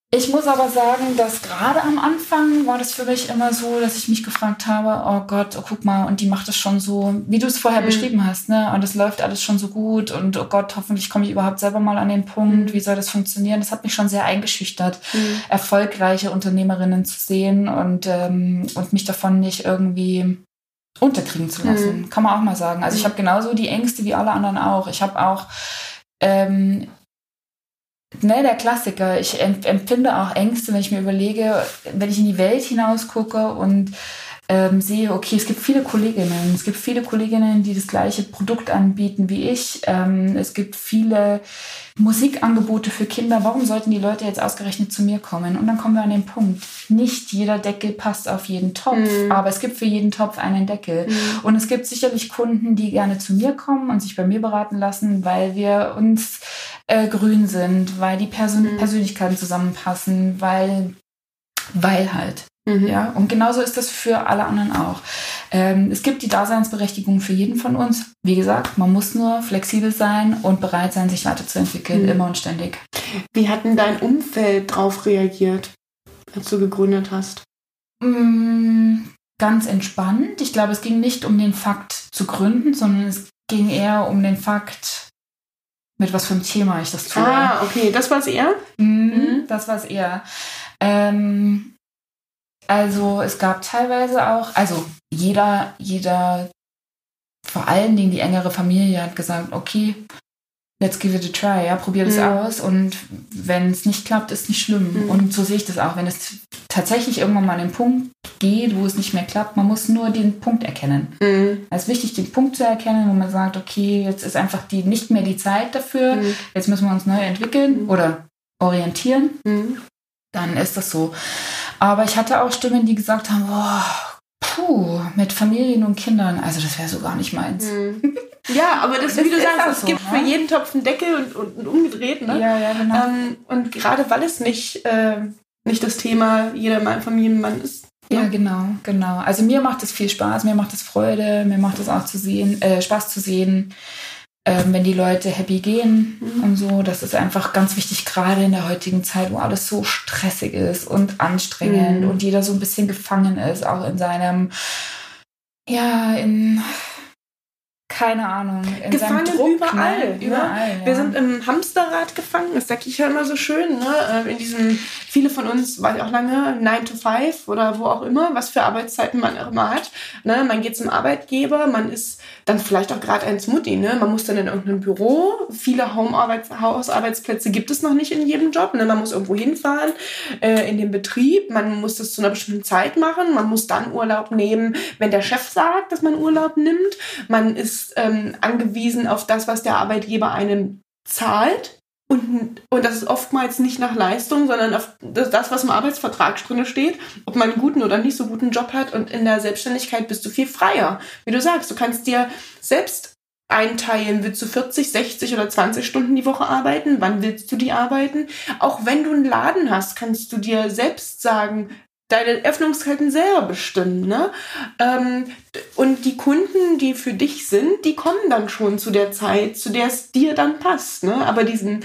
Ich muss aber sagen, dass gerade am Anfang war das für mich immer so, dass ich mich gefragt habe, oh Gott, oh, guck mal, und die macht das schon so, wie du es vorher mhm. beschrieben hast, ne? Und es läuft alles schon so gut und oh Gott, hoffentlich komme ich überhaupt selber mal an den Punkt, mhm. wie soll das funktionieren? Das hat mich schon sehr eingeschüchtert, mhm. erfolgreiche Unternehmerinnen zu sehen und, ähm, und mich davon nicht irgendwie unterkriegen zu lassen. Mhm. Kann man auch mal sagen. Also ich mhm. habe genauso die Ängste wie alle anderen auch. Ich habe auch ähm, Ne, der Klassiker. Ich empfinde auch Ängste, wenn ich mir überlege, wenn ich in die Welt hinaus gucke und ähm, sehe, okay, es gibt viele Kolleginnen, es gibt viele Kolleginnen, die das gleiche Produkt anbieten wie ich. Ähm, es gibt viele Musikangebote für Kinder. Warum sollten die Leute jetzt ausgerechnet zu mir kommen? Und dann kommen wir an den Punkt. Nicht jeder Deckel passt auf jeden Topf, mhm. aber es gibt für jeden Topf einen Deckel. Mhm. Und es gibt sicherlich Kunden, die gerne zu mir kommen und sich bei mir beraten lassen, weil wir uns äh, grün sind, weil die Persön mhm. Persönlichkeiten zusammenpassen, weil, weil halt. Mhm. Ja, und genauso ist das für alle anderen auch. Ähm, es gibt die Daseinsberechtigung für jeden von uns. Wie gesagt, man muss nur flexibel sein und bereit sein, sich weiterzuentwickeln, mhm. immer und ständig. Wie hat denn dein Umfeld darauf reagiert, als du gegründet hast? Mm, ganz entspannt. Ich glaube, es ging nicht um den Fakt zu gründen, sondern es ging eher um den Fakt, mit was für einem Thema ich das tue. Ah, okay, das war es eher? Mhm, mhm. Das war es eher. Ähm, also es gab teilweise auch, also jeder, jeder, vor allen Dingen die engere Familie hat gesagt, okay, let's give it a try, ja, probier das mhm. aus und wenn es nicht klappt, ist nicht schlimm. Mhm. Und so sehe ich das auch, wenn es tatsächlich irgendwann mal an den Punkt geht, wo es nicht mehr klappt, man muss nur den Punkt erkennen. Mhm. Es ist wichtig, den Punkt zu erkennen, wo man sagt, okay, jetzt ist einfach die nicht mehr die Zeit dafür, mhm. jetzt müssen wir uns neu entwickeln mhm. oder orientieren. Mhm. Dann ist das so. Aber ich hatte auch Stimmen, die gesagt haben, oh, Puh, mit Familien und Kindern, also das wäre so gar nicht meins. Mhm. Ja, aber das, das wie du sagst, es so, gibt ne? für jeden Topf einen Deckel und, und, und umgedreht. Ne? Ja, ja, genau. Ähm, und gerade weil es nicht, äh, nicht das Thema jeder Familienmann ist. Ja, ja, genau, genau. Also mir macht es viel Spaß, mir macht es Freude, mir macht es auch zu sehen, äh, Spaß zu sehen, ähm, wenn die Leute happy gehen mhm. und so. Das ist einfach ganz wichtig, gerade in der heutigen Zeit, wo alles so stressig ist und anstrengend mhm. und jeder so ein bisschen gefangen ist, auch in seinem, ja, in keine Ahnung. gefangen Druck, überall. Ne? überall ne? ja. Wir sind im Hamsterrad gefangen, das sag ich ja immer so schön. Ne? Äh, in diesem, viele von uns, war ich auch lange, 9 to 5 oder wo auch immer, was für Arbeitszeiten man auch immer hat. Ne? Man geht zum Arbeitgeber, man ist dann vielleicht auch gerade ein Mutti. Ne? Man muss dann in irgendeinem Büro. Viele Hausarbeitsplätze gibt es noch nicht in jedem Job. Ne? Man muss irgendwo hinfahren äh, in den Betrieb. Man muss das zu einer bestimmten Zeit machen. Man muss dann Urlaub nehmen, wenn der Chef sagt, dass man Urlaub nimmt. Man ist ähm, angewiesen auf das, was der Arbeitgeber einem zahlt. Und, und das ist oftmals nicht nach Leistung, sondern auf das, das, was im Arbeitsvertrag drin steht, ob man einen guten oder nicht so guten Job hat. Und in der Selbstständigkeit bist du viel freier. Wie du sagst, du kannst dir selbst einteilen, willst du 40, 60 oder 20 Stunden die Woche arbeiten? Wann willst du die arbeiten? Auch wenn du einen Laden hast, kannst du dir selbst sagen, deine Öffnungszeiten selber bestimmen. Ne? Ähm, und die Kunden, die für dich sind, die kommen dann schon zu der Zeit, zu der es dir dann passt. Ne? Aber diesen,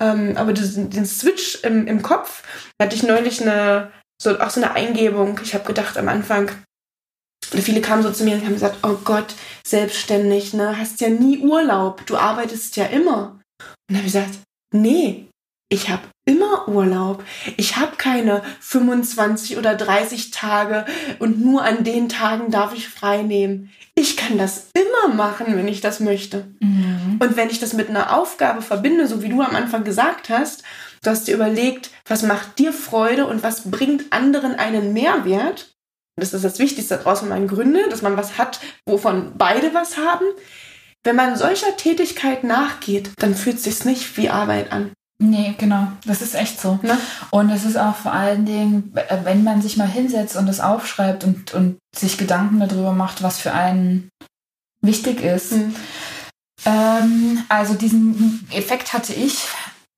ähm, aber diesen, den Switch im, im Kopf hatte ich neulich eine, so, auch so eine Eingebung. Ich habe gedacht am Anfang, viele kamen so zu mir und haben gesagt, oh Gott, selbstständig, ne, hast ja nie Urlaub, du arbeitest ja immer. Und dann habe ich gesagt, nee, ich habe immer Urlaub. Ich habe keine 25 oder 30 Tage und nur an den Tagen darf ich frei nehmen. Ich kann das immer machen, wenn ich das möchte. Mhm. Und wenn ich das mit einer Aufgabe verbinde, so wie du am Anfang gesagt hast, du hast dir überlegt, was macht dir Freude und was bringt anderen einen Mehrwert. Das ist das Wichtigste daraus, wenn man gründet, dass man was hat, wovon beide was haben. Wenn man solcher Tätigkeit nachgeht, dann fühlt es sich nicht wie Arbeit an. Nee, genau. Das ist echt so. Ne? Und es ist auch vor allen Dingen, wenn man sich mal hinsetzt und es aufschreibt und, und sich Gedanken darüber macht, was für einen wichtig ist. Mhm. Ähm, also diesen Effekt hatte ich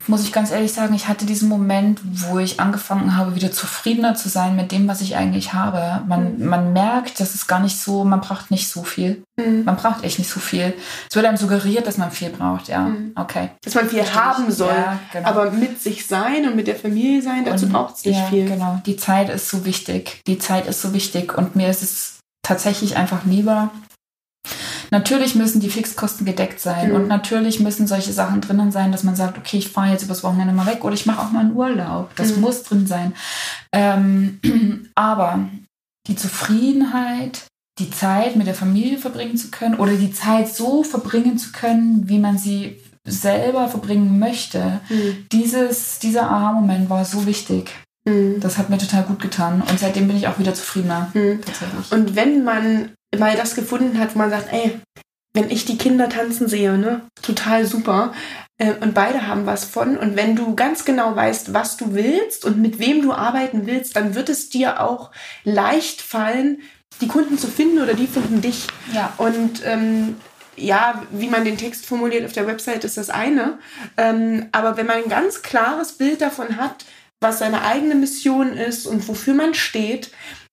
muss ich ganz ehrlich sagen, ich hatte diesen Moment, wo ich angefangen habe, wieder zufriedener zu sein mit dem, was ich eigentlich habe. Man, mhm. man merkt, dass es gar nicht so, man braucht nicht so viel. Mhm. Man braucht echt nicht so viel. Es wird einem suggeriert, dass man viel braucht, ja. Mhm. Okay. Dass man viel Verstehe haben soll. Ja, genau. Aber mit sich sein und mit der Familie sein, dazu braucht es nicht ja, viel. Genau. Die Zeit ist so wichtig. Die Zeit ist so wichtig. Und mir ist es tatsächlich einfach lieber, Natürlich müssen die Fixkosten gedeckt sein mhm. und natürlich müssen solche Sachen drinnen sein, dass man sagt, okay, ich fahre jetzt übers Wochenende mal weg oder ich mache auch mal einen Urlaub. Das mhm. muss drin sein. Ähm, aber die Zufriedenheit, die Zeit mit der Familie verbringen zu können oder die Zeit so verbringen zu können, wie man sie selber verbringen möchte, mhm. dieses, dieser Aha-Moment war so wichtig. Mhm. Das hat mir total gut getan und seitdem bin ich auch wieder zufriedener. Mhm. Und wenn man mal das gefunden hat, wo man sagt, ey, wenn ich die Kinder tanzen sehe, ne, total super. Äh, und beide haben was von. Und wenn du ganz genau weißt, was du willst und mit wem du arbeiten willst, dann wird es dir auch leicht fallen, die Kunden zu finden oder die finden dich. Ja. Und ähm, ja, wie man den Text formuliert auf der Website ist das eine. Ähm, aber wenn man ein ganz klares Bild davon hat, was seine eigene Mission ist und wofür man steht,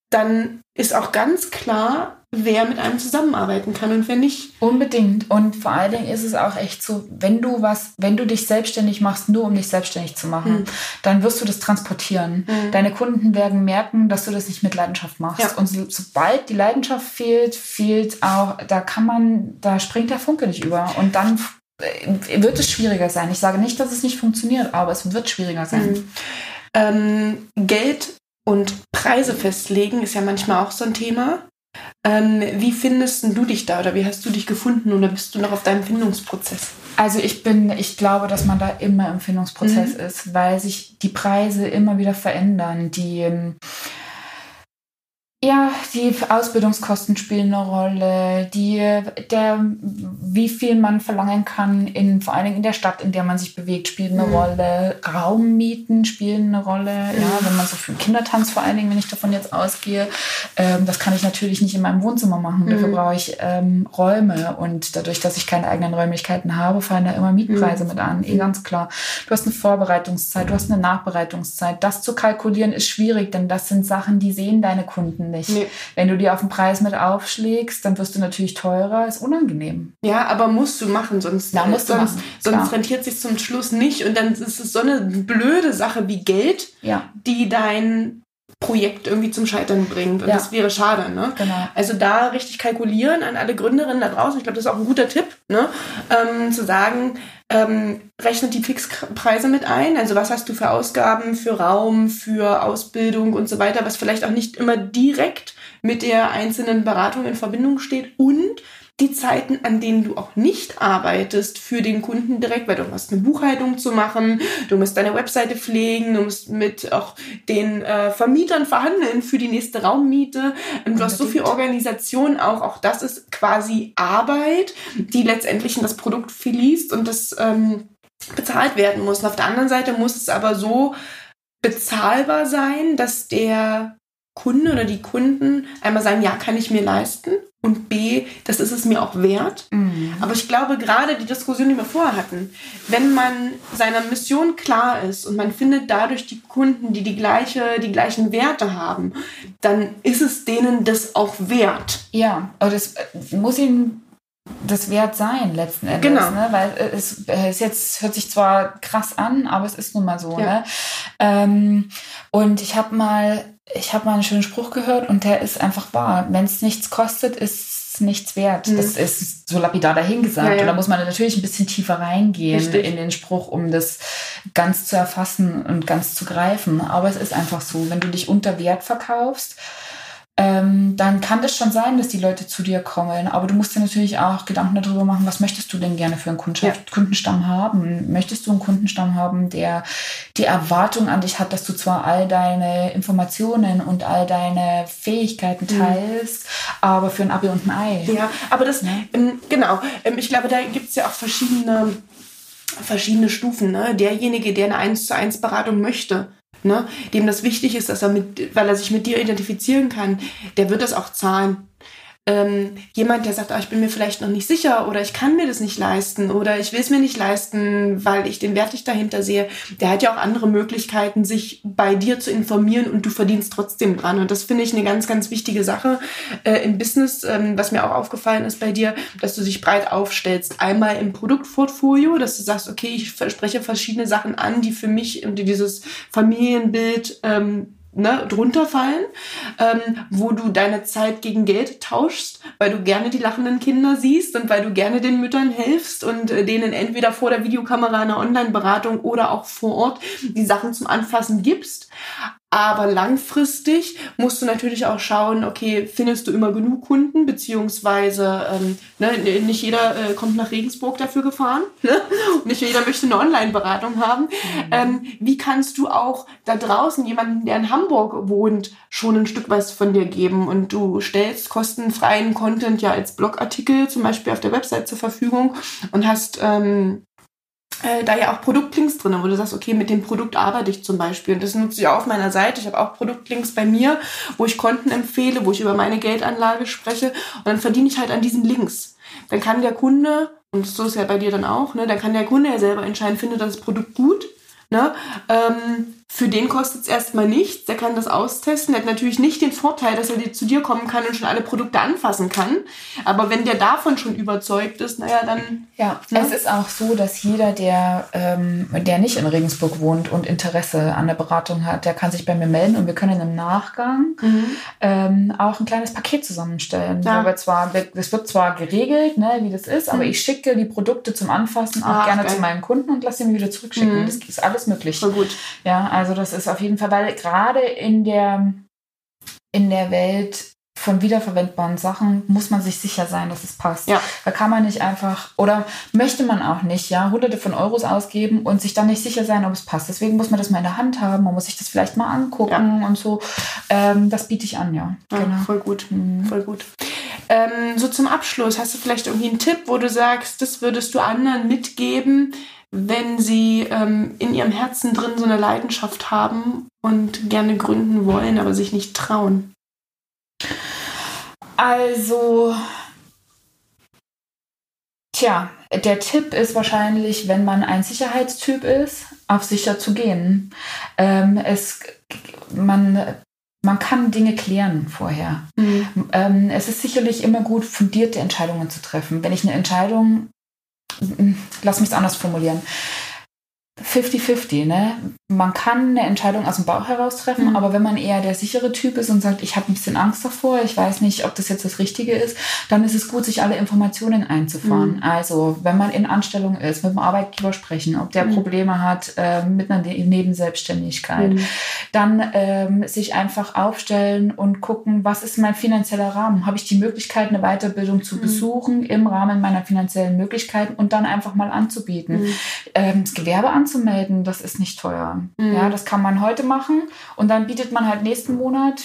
dann ist auch ganz klar, wer mit einem zusammenarbeiten kann und wer nicht. Unbedingt. Und vor allen Dingen ist es auch echt so, wenn du was, wenn du dich selbstständig machst, nur um dich selbstständig zu machen, mhm. dann wirst du das transportieren. Mhm. Deine Kunden werden merken, dass du das nicht mit Leidenschaft machst. Ja. Und so, sobald die Leidenschaft fehlt, fehlt auch, da kann man, da springt der Funke nicht über. Und dann äh, wird es schwieriger sein. Ich sage nicht, dass es nicht funktioniert, aber es wird schwieriger sein. Mhm. Ähm, Geld und Preise festlegen ist ja manchmal auch so ein Thema. Ähm, wie findest du dich da oder wie hast du dich gefunden oder bist du noch auf deinem Findungsprozess? Also ich bin, ich glaube, dass man da immer im Findungsprozess mhm. ist, weil sich die Preise immer wieder verändern. Die ähm, ja, die Ausbildungskosten spielen eine Rolle, die, der, wie viel man verlangen kann, in, vor allen Dingen in der Stadt, in der man sich bewegt, spielt eine mhm. Rolle. Raummieten spielen eine Rolle. Mhm. Ja, wenn man so für Kindertanz vor allen Dingen, wenn ich davon jetzt ausgehe, ähm, das kann ich natürlich nicht in meinem Wohnzimmer machen. Mhm. Dafür brauche ich ähm, Räume und dadurch, dass ich keine eigenen Räumlichkeiten habe, fallen da immer Mietpreise mhm. mit an. Eh ganz klar. Du hast eine Vorbereitungszeit, du hast eine Nachbereitungszeit. Das zu kalkulieren ist schwierig, denn das sind Sachen, die sehen deine Kunden nicht. Nee. Wenn du dir auf den Preis mit aufschlägst, dann wirst du natürlich teurer, ist unangenehm. Ja, aber musst du machen, sonst, ja, musst sonst, machen, sonst rentiert sich zum Schluss nicht und dann ist es so eine blöde Sache wie Geld, ja. die dein Projekt irgendwie zum Scheitern bringt. Und ja. das wäre schade. Ne? Genau. Also da richtig kalkulieren an alle Gründerinnen da draußen. Ich glaube, das ist auch ein guter Tipp, ne? Ähm, zu sagen, ähm, rechnet die Fixpreise mit ein. Also was hast du für Ausgaben für Raum, für Ausbildung und so weiter, was vielleicht auch nicht immer direkt mit der einzelnen Beratung in Verbindung steht. Und die Zeiten, an denen du auch nicht arbeitest für den Kunden direkt, weil du hast eine Buchhaltung zu machen, du musst deine Webseite pflegen, du musst mit auch den äh, Vermietern verhandeln für die nächste Raummiete. Und du hast so viel Organisation auch, auch das ist quasi Arbeit, die letztendlich in das Produkt fließt und das ähm, bezahlt werden muss. Und auf der anderen Seite muss es aber so bezahlbar sein, dass der Kunde oder die Kunden einmal sagen, ja, kann ich mir leisten und B, das ist es mir auch wert. Mhm. Aber ich glaube, gerade die Diskussion, die wir vorher hatten, wenn man seiner Mission klar ist und man findet dadurch die Kunden, die die, gleiche, die gleichen Werte haben, dann ist es denen das auch wert. Ja, aber das äh, muss ihnen das wert sein letzten Endes, genau. ne? weil es, es jetzt hört sich zwar krass an, aber es ist nun mal so. Ja. Ne? Ähm, und ich habe mal ich habe mal einen schönen Spruch gehört und der ist einfach wahr. Wenn es nichts kostet, ist es nichts wert. Mhm. Das ist so lapidar dahingesagt. Ja, ja. Und da muss man natürlich ein bisschen tiefer reingehen Richtig. in den Spruch, um das ganz zu erfassen und ganz zu greifen. Aber es ist einfach so, wenn du dich unter Wert verkaufst, ähm, dann kann das schon sein, dass die Leute zu dir kommen. Aber du musst dir natürlich auch Gedanken darüber machen, was möchtest du denn gerne für einen Kundschaft, ja. Kundenstamm haben? Möchtest du einen Kundenstamm haben, der die Erwartung an dich hat, dass du zwar all deine Informationen und all deine Fähigkeiten mhm. teilst, mhm. aber für ein Abi und ein Ei. Ja, aber das, ähm, genau. Ähm, ich glaube, da gibt es ja auch verschiedene verschiedene Stufen. Ne? Derjenige, der eine 1 zu 1 Beratung möchte, ne, dem das wichtig ist, dass er mit, weil er sich mit dir identifizieren kann, der wird das auch zahlen ähm, jemand, der sagt, ah, ich bin mir vielleicht noch nicht sicher oder ich kann mir das nicht leisten oder ich will es mir nicht leisten, weil ich den Wert nicht dahinter sehe, der hat ja auch andere Möglichkeiten, sich bei dir zu informieren und du verdienst trotzdem dran. Und das finde ich eine ganz, ganz wichtige Sache äh, im Business, ähm, was mir auch aufgefallen ist bei dir, dass du dich breit aufstellst. Einmal im Produktportfolio, dass du sagst, okay, ich spreche verschiedene Sachen an, die für mich und dieses Familienbild ähm, ne, drunter fallen, ähm, wo du deine Zeit gegen Geld tauschst, weil du gerne die lachenden Kinder siehst und weil du gerne den Müttern hilfst und äh, denen entweder vor der Videokamera eine Online-Beratung oder auch vor Ort die Sachen zum Anfassen gibst. Aber langfristig musst du natürlich auch schauen, okay, findest du immer genug Kunden, beziehungsweise ähm, ne, nicht jeder äh, kommt nach Regensburg dafür gefahren, ne? Und nicht jeder möchte eine Online-Beratung haben. Mhm. Ähm, wie kannst du auch da draußen jemanden, der in Hamburg wohnt, schon ein Stück was von dir geben? Und du stellst kostenfreien Content ja als Blogartikel zum Beispiel auf der Website zur Verfügung und hast ähm, äh, da ja auch Produktlinks drin, wo du sagst, okay, mit dem Produkt arbeite ich zum Beispiel. Und das nutze ich auch auf meiner Seite. Ich habe auch Produktlinks bei mir, wo ich Konten empfehle, wo ich über meine Geldanlage spreche. Und dann verdiene ich halt an diesen Links. Dann kann der Kunde, und so ist ja bei dir dann auch, ne, dann kann der Kunde ja selber entscheiden, findet das Produkt gut. Ne? Ähm, für den kostet es erstmal nichts, der kann das austesten. Der hat natürlich nicht den Vorteil, dass er zu dir kommen kann und schon alle Produkte anfassen kann. Aber wenn der davon schon überzeugt ist, naja, dann. Ja, ne? es ist auch so, dass jeder, der, ähm, der nicht in Regensburg wohnt und Interesse an der Beratung hat, der kann sich bei mir melden und wir können im Nachgang mhm. ähm, auch ein kleines Paket zusammenstellen. Ja. Wir zwar, das wird zwar geregelt, ne, wie das ist, aber mhm. ich schicke die Produkte zum Anfassen auch Ach, gerne geil. zu meinem Kunden und lasse sie mir wieder zurückschicken. Mhm. Das ist alles möglich. Voll gut. Ja, also das ist auf jeden Fall, weil gerade in der, in der Welt von wiederverwendbaren Sachen muss man sich sicher sein, dass es passt. Ja. Da kann man nicht einfach oder möchte man auch nicht, ja, hunderte von Euros ausgeben und sich dann nicht sicher sein, ob es passt. Deswegen muss man das mal in der Hand haben, man muss sich das vielleicht mal angucken ja. und so. Ähm, das biete ich an, ja. ja genau. Voll gut, mhm. voll gut. Ähm, so zum Abschluss, hast du vielleicht irgendwie einen Tipp, wo du sagst, das würdest du anderen mitgeben, wenn sie ähm, in ihrem Herzen drin so eine Leidenschaft haben und gerne gründen wollen, aber sich nicht trauen? Also, tja, der Tipp ist wahrscheinlich, wenn man ein Sicherheitstyp ist, auf sicher zu gehen. Ähm, es, man, man kann Dinge klären vorher. Mhm. Ähm, es ist sicherlich immer gut, fundierte Entscheidungen zu treffen. Wenn ich eine Entscheidung lass mich es anders formulieren. 50-50, ne? Man kann eine Entscheidung aus dem Bauch heraus treffen, mhm. aber wenn man eher der sichere Typ ist und sagt, ich habe ein bisschen Angst davor, ich weiß nicht, ob das jetzt das Richtige ist, dann ist es gut, sich alle Informationen einzufahren. Mhm. Also, wenn man in Anstellung ist, mit dem Arbeitgeber sprechen, ob der mhm. Probleme hat äh, mit einer ne-, Nebenselbstständigkeit, mhm. dann ähm, sich einfach aufstellen und gucken, was ist mein finanzieller Rahmen? Habe ich die Möglichkeit, eine Weiterbildung zu mhm. besuchen im Rahmen meiner finanziellen Möglichkeiten und dann einfach mal anzubieten. Mhm. Ähm, das Gewerbe anzumelden, das ist nicht teuer. Mhm. Ja, das kann man heute machen und dann bietet man halt nächsten Monat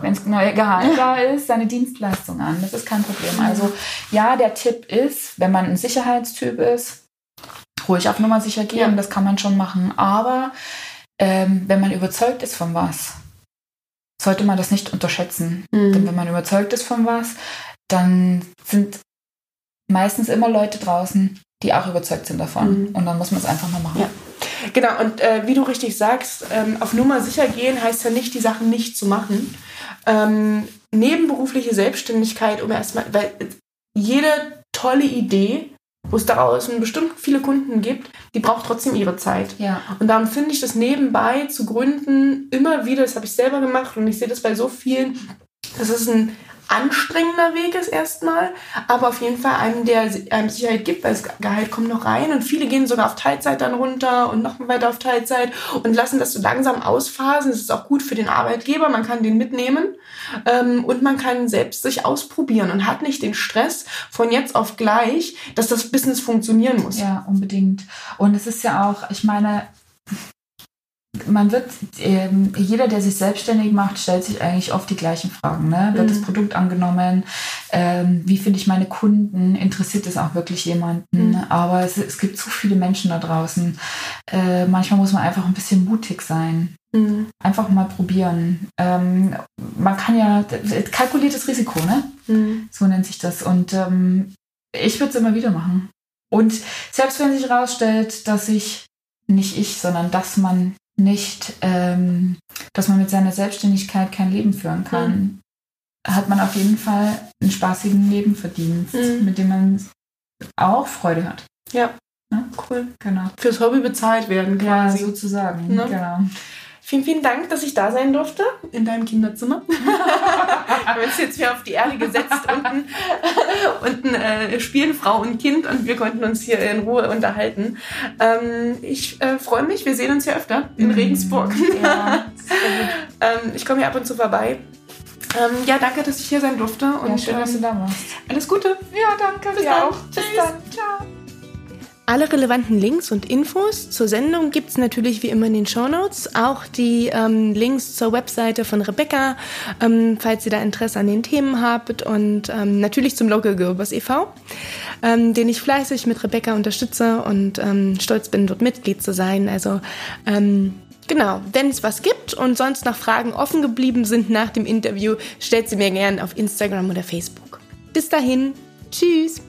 wenn das neue Gehalt da ist, seine Dienstleistung an. Das ist kein Problem. Mhm. Also ja, der Tipp ist, wenn man ein Sicherheitstyp ist, ruhig auf Nummer sicher gehen, ja. das kann man schon machen. Aber ähm, wenn man überzeugt ist von was, sollte man das nicht unterschätzen. Mhm. Denn wenn man überzeugt ist von was, dann sind meistens immer Leute draußen, die auch überzeugt sind davon. Mhm. Und dann muss man es einfach mal machen. Ja. Genau, und äh, wie du richtig sagst, ähm, auf Nummer sicher gehen heißt ja nicht, die Sachen nicht zu machen. Ähm, nebenberufliche Selbstständigkeit, um erstmal, weil jede tolle Idee wo es daraus bestimmt viele Kunden gibt, die braucht trotzdem ihre Zeit. Ja. Und darum finde ich das nebenbei zu gründen immer wieder, das habe ich selber gemacht und ich sehe das bei so vielen, das ist ein anstrengender Weg ist erstmal, aber auf jeden Fall einem, der einem Sicherheit gibt, weil das Gehalt kommt noch rein und viele gehen sogar auf Teilzeit dann runter und noch weiter auf Teilzeit und lassen das so langsam ausphasen. Das ist auch gut für den Arbeitgeber, man kann den mitnehmen ähm, und man kann selbst sich ausprobieren und hat nicht den Stress von jetzt auf gleich, dass das Business funktionieren muss. Ja, unbedingt. Und es ist ja auch, ich meine, man wird, ähm, jeder, der sich selbstständig macht, stellt sich eigentlich oft die gleichen Fragen. Ne? Wird mhm. das Produkt angenommen? Ähm, wie finde ich meine Kunden? Interessiert es auch wirklich jemanden? Mhm. Aber es, es, gibt zu viele Menschen da draußen. Äh, manchmal muss man einfach ein bisschen mutig sein. Mhm. Einfach mal probieren. Ähm, man kann ja, kalkuliertes Risiko, ne? Mhm. So nennt sich das. Und ähm, ich würde es immer wieder machen. Und selbst wenn sich herausstellt, dass ich nicht ich, sondern dass man nicht, ähm, dass man mit seiner Selbstständigkeit kein Leben führen kann, mhm. hat man auf jeden Fall einen spaßigen Nebenverdienst, mhm. mit dem man auch Freude hat. Ja. ja. Cool. Genau. Fürs Hobby bezahlt werden quasi. Ja, sozusagen. Ne? Genau. Vielen, vielen Dank, dass ich da sein durfte in deinem Kinderzimmer. Wir haben uns jetzt hier auf die Erde gesetzt. Unten, unten äh, spielen Frau und Kind und wir konnten uns hier in Ruhe unterhalten. Ähm, ich äh, freue mich, wir sehen uns ja öfter in mhm. Regensburg. Ja, ähm, ich komme hier ab und zu vorbei. Ähm, ja, danke, dass ich hier sein durfte. Und ja, schön, dass du da warst. Alles Gute. Ja, danke. Bis dann. auch. Tschüss. Bis dann. Ciao. Alle relevanten Links und Infos zur Sendung gibt es natürlich wie immer in den Show Notes. Auch die ähm, Links zur Webseite von Rebecca, ähm, falls ihr da Interesse an den Themen habt. Und ähm, natürlich zum Local Gerbers e.V., ähm, den ich fleißig mit Rebecca unterstütze und ähm, stolz bin, dort Mitglied zu sein. Also ähm, Genau, wenn es was gibt und sonst noch Fragen offen geblieben sind nach dem Interview, stellt sie mir gerne auf Instagram oder Facebook. Bis dahin, tschüss!